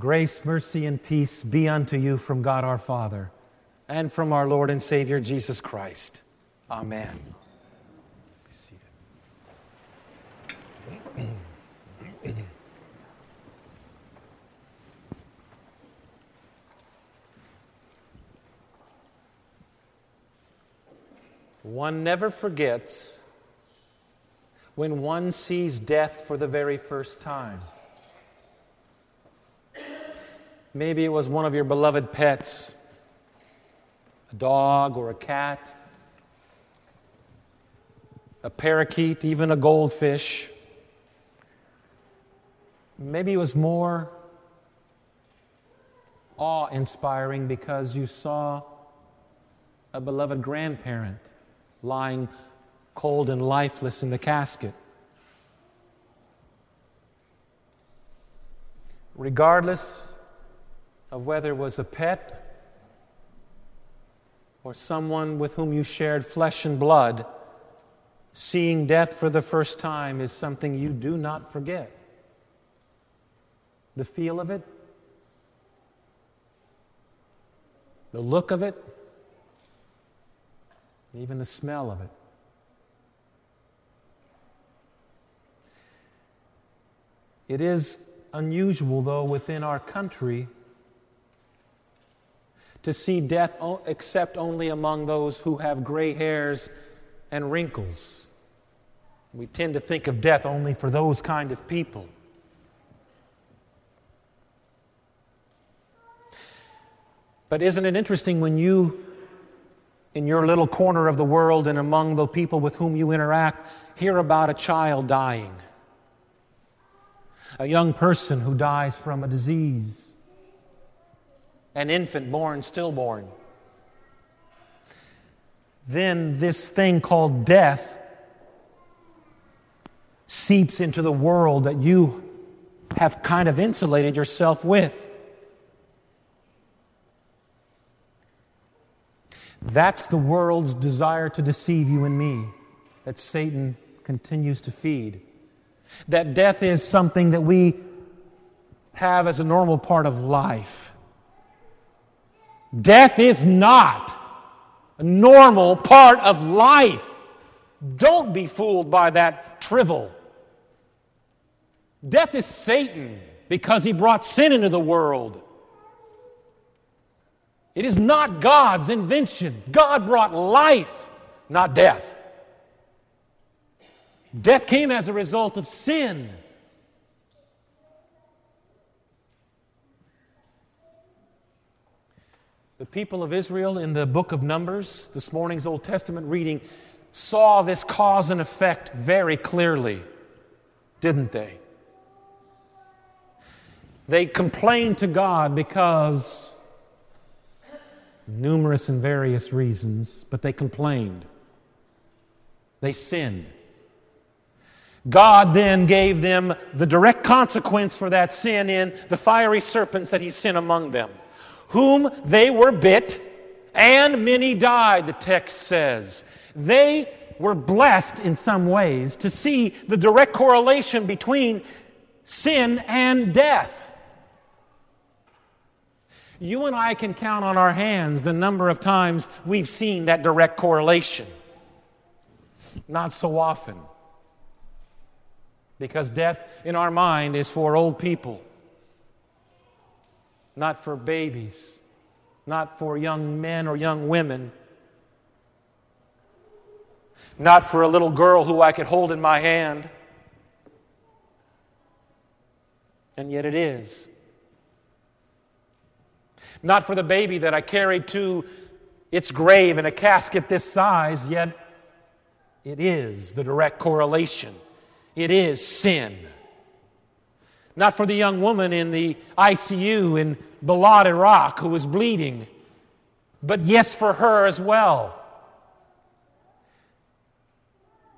Grace, mercy, and peace be unto you from God our Father and from our Lord and Savior Jesus Christ. Amen. One never forgets when one sees death for the very first time. Maybe it was one of your beloved pets, a dog or a cat, a parakeet, even a goldfish. Maybe it was more awe inspiring because you saw a beloved grandparent lying cold and lifeless in the casket. Regardless of whether it was a pet or someone with whom you shared flesh and blood, seeing death for the first time is something you do not forget. The feel of it, the look of it, even the smell of it. It is unusual, though, within our country to see death except only among those who have gray hairs and wrinkles. We tend to think of death only for those kind of people. But isn't it interesting when you, in your little corner of the world and among the people with whom you interact, hear about a child dying? A young person who dies from a disease an infant born, stillborn. Then this thing called death seeps into the world that you have kind of insulated yourself with. That's the world's desire to deceive you and me that Satan continues to feed. That death is something that we have as a normal part of life. Death is not a normal part of life. Don't be fooled by that trivial. Death is Satan because he brought sin into the world. It is not God's invention. God brought life, not death. Death came as a result of sin. The people of Israel in the book of Numbers, this morning's Old Testament reading, saw this cause and effect very clearly, didn't they? They complained to God because numerous and various reasons, but they complained. They sinned. God then gave them the direct consequence for that sin in the fiery serpents that He sent among them whom they were bit, and many died, the text says. They were blessed in some ways to see the direct correlation between sin and death. You and I can count on our hands the number of times we've seen that direct correlation. Not so often. Because death in our mind is for old people not for babies, not for young men or young women, not for a little girl who I could hold in my hand. And yet it is. Not for the baby that I carried to its grave in a casket this size, yet it is the direct correlation. It is sin. Not for the young woman in the ICU in Balad, Iraq, who was bleeding, but yes, for her as well.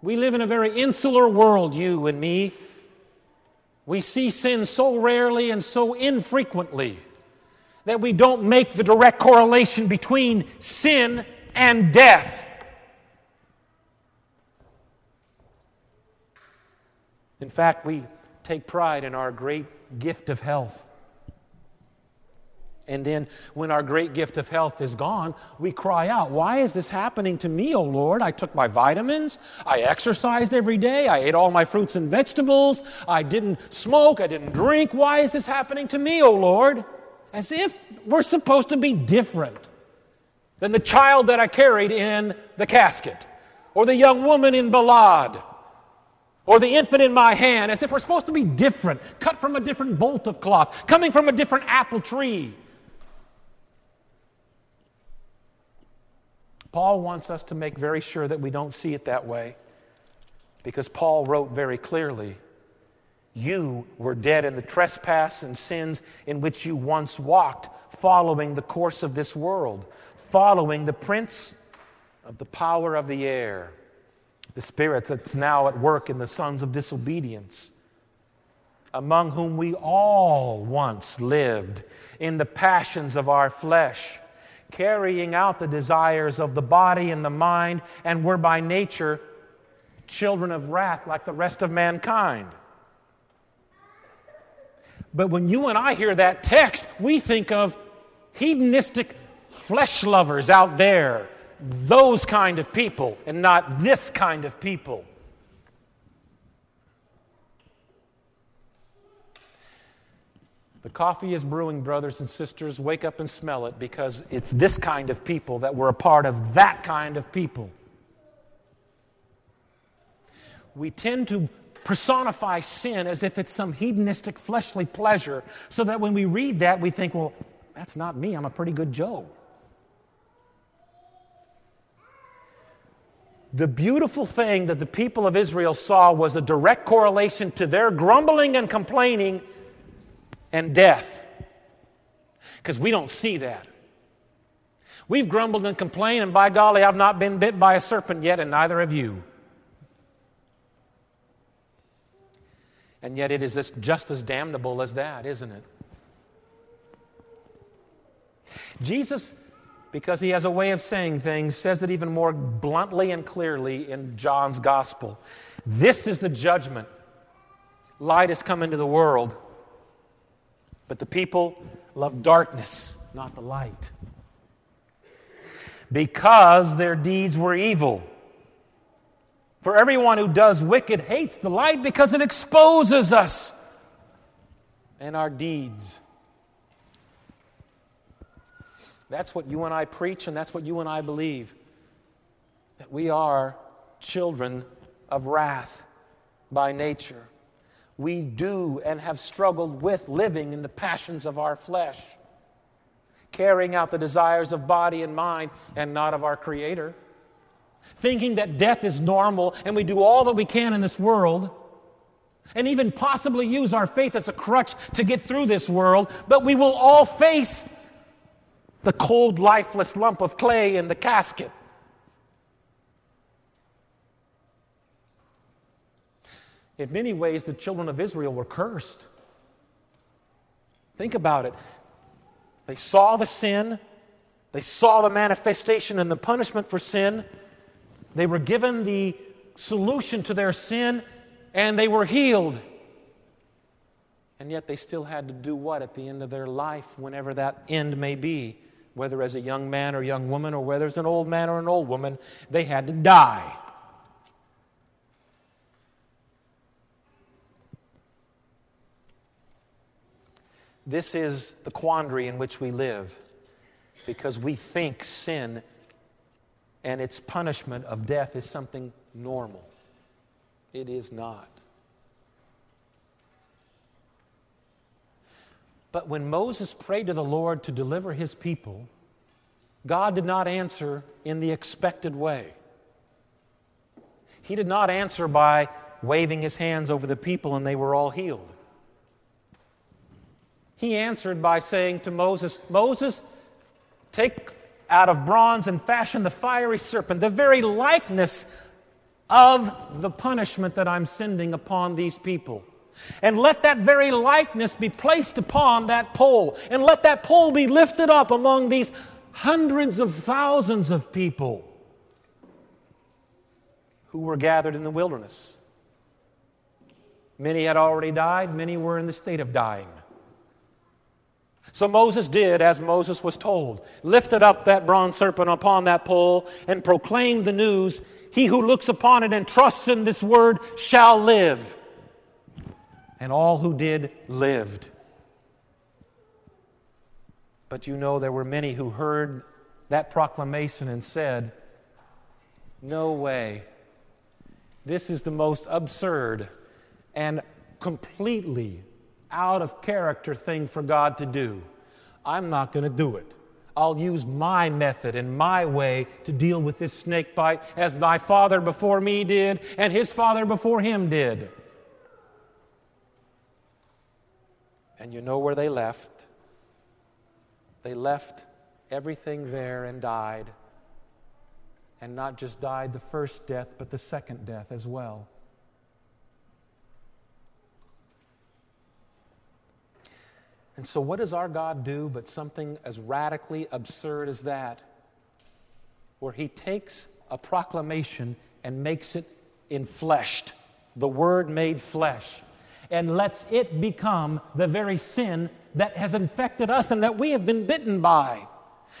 We live in a very insular world, you and me. We see sin so rarely and so infrequently that we don't make the direct correlation between sin and death. In fact, we take pride in our great gift of health. And then, when our great gift of health is gone, we cry out, Why is this happening to me, O Lord? I took my vitamins, I exercised every day, I ate all my fruits and vegetables, I didn't smoke, I didn't drink. Why is this happening to me, O Lord? As if we're supposed to be different than the child that I carried in the casket, or the young woman in Balad, or the infant in my hand, as if we're supposed to be different, cut from a different bolt of cloth, coming from a different apple tree. Paul wants us to make very sure that we don't see it that way because Paul wrote very clearly You were dead in the trespass and sins in which you once walked, following the course of this world, following the prince of the power of the air, the spirit that's now at work in the sons of disobedience, among whom we all once lived in the passions of our flesh carrying out the desires of the body and the mind, and were by nature children of wrath like the rest of mankind. But when you and I hear that text, we think of hedonistic flesh lovers out there, those kind of people, and not this kind of people. The coffee is brewing, brothers and sisters. Wake up and smell it because it's this kind of people that we're a part of that kind of people. We tend to personify sin as if it's some hedonistic fleshly pleasure, so that when we read that, we think, well, that's not me. I'm a pretty good Joe. The beautiful thing that the people of Israel saw was a direct correlation to their grumbling and complaining and death. Because we don't see that. We've grumbled and complained, and by golly, I've not been bit by a serpent yet, and neither have you. And yet, it is this, just as damnable as that, isn't it? Jesus, because he has a way of saying things, says it even more bluntly and clearly in John's gospel. This is the judgment. Light has come into the world, but the people love darkness, not the light. Because their deeds were evil. For everyone who does wicked hates the light because it exposes us and our deeds. That's what you and I preach, and that's what you and I believe that we are children of wrath by nature we do and have struggled with living in the passions of our flesh, carrying out the desires of body and mind and not of our Creator, thinking that death is normal and we do all that we can in this world. And even possibly use our faith as a crutch to get through this world, but we will all face the cold, lifeless lump of clay in the casket. In many ways, the children of Israel were cursed. Think about it. They saw the sin, they saw the manifestation and the punishment for sin. They were given the solution to their sin, and they were healed. And yet they still had to do what at the end of their life, whenever that end may be, whether as a young man or young woman, or whether as an old man or an old woman, they had to die. This is the quandary in which we live because we think sin and its punishment of death is something normal. It is not. But when Moses prayed to the Lord to deliver his people, God did not answer in the expected way. He did not answer by waving his hands over the people and they were all healed. He answered by saying to Moses, Moses, take out of bronze and fashion the fiery serpent, the very likeness of the punishment that I'm sending upon these people. And let that very likeness be placed upon that pole. And let that pole be lifted up among these hundreds of thousands of people who were gathered in the wilderness. Many had already died, many were in the state of dying. So Moses did as Moses was told, lifted up that bronze serpent upon that pole, and proclaimed the news He who looks upon it and trusts in this word shall live. And all who did lived. But you know, there were many who heard that proclamation and said, No way. This is the most absurd and completely out of character thing for God to do. I'm not going to do it. I'll use my method and my way to deal with this snake bite as thy father before me did and his father before him did. And you know where they left? They left everything there and died. And not just died the first death, but the second death as well. And so, what does our God do but something as radically absurd as that? Where He takes a proclamation and makes it infleshed, the Word made flesh, and lets it become the very sin that has infected us and that we have been bitten by.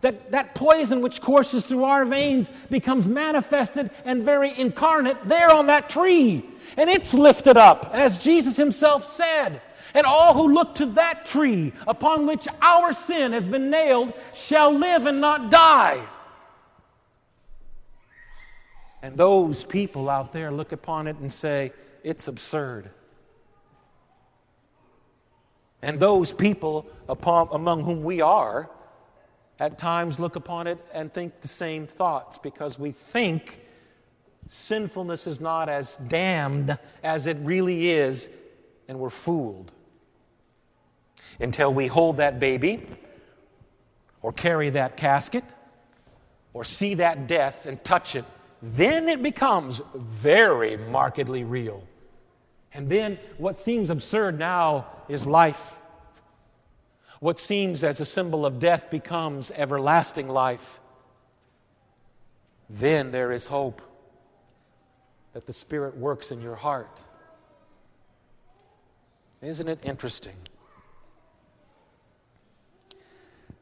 That, that poison which courses through our veins becomes manifested and very incarnate there on that tree. And it's lifted up, as Jesus himself said. And all who look to that tree upon which our sin has been nailed shall live and not die. And those people out there look upon it and say, it's absurd. And those people upon, among whom we are at times look upon it and think the same thoughts because we think sinfulness is not as damned as it really is, and we're fooled. Until we hold that baby, or carry that casket, or see that death and touch it, then it becomes very markedly real. And then what seems absurd now is life. What seems as a symbol of death becomes everlasting life. Then there is hope that the Spirit works in your heart. Isn't it interesting?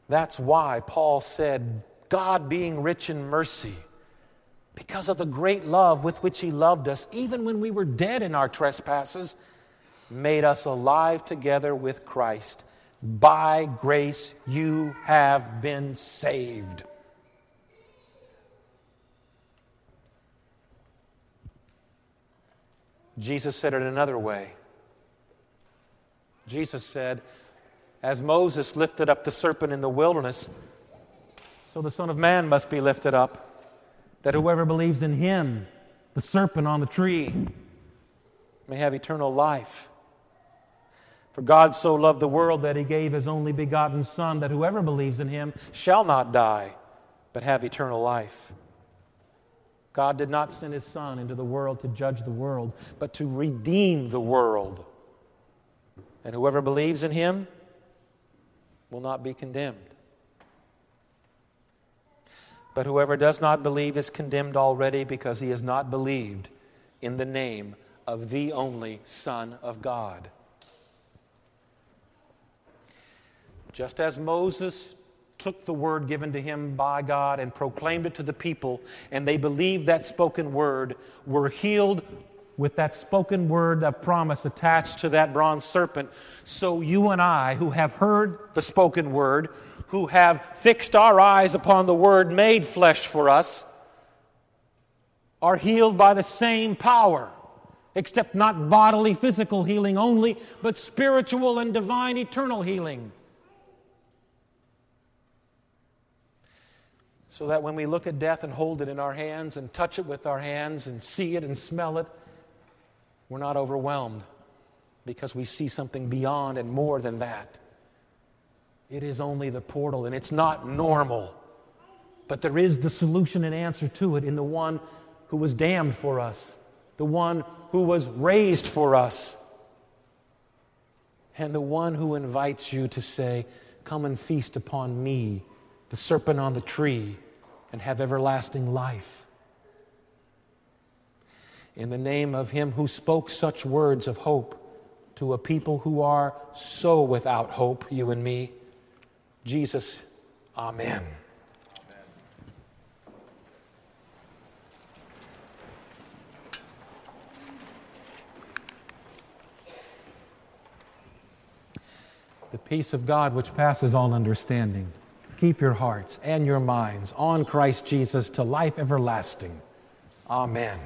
That's why Paul said, God being rich in mercy, because of the great love with which He loved us, even when we were dead in our trespasses, made us alive together with Christ. By grace you have been saved. Jesus said it another way. Jesus said, As Moses lifted up the serpent in the wilderness, so the Son of Man must be lifted up, that whoever believes in him, the serpent on the tree, may have eternal life. For God so loved the world that he gave his only begotten Son, that whoever believes in him shall not die, but have eternal life. God did not send his Son into the world to judge the world, but to redeem the world. And whoever believes in him will not be condemned. But whoever does not believe is condemned already because he has not believed in the name of the only Son of God. Just as Moses took the word given to him by God and proclaimed it to the people, and they believed that spoken word, were healed with that spoken word of promise attached to that bronze serpent. So you and I, who have heard the spoken word, who have fixed our eyes upon the word made flesh for us, are healed by the same power, except not bodily, physical healing only, but spiritual and divine, eternal healing. so that when we look at death and hold it in our hands and touch it with our hands and see it and smell it, we're not overwhelmed because we see something beyond and more than that. It is only the portal, and it's not normal. But there is the solution and answer to it in the one who was damned for us, the one who was raised for us, and the one who invites you to say, Come and feast upon me, the serpent on the tree and have everlasting life. In the name of Him who spoke such words of hope to a people who are so without hope, you and me, Jesus, Amen. The peace of God, which passes all understanding, keep your hearts and your minds on Christ Jesus to life everlasting. Amen.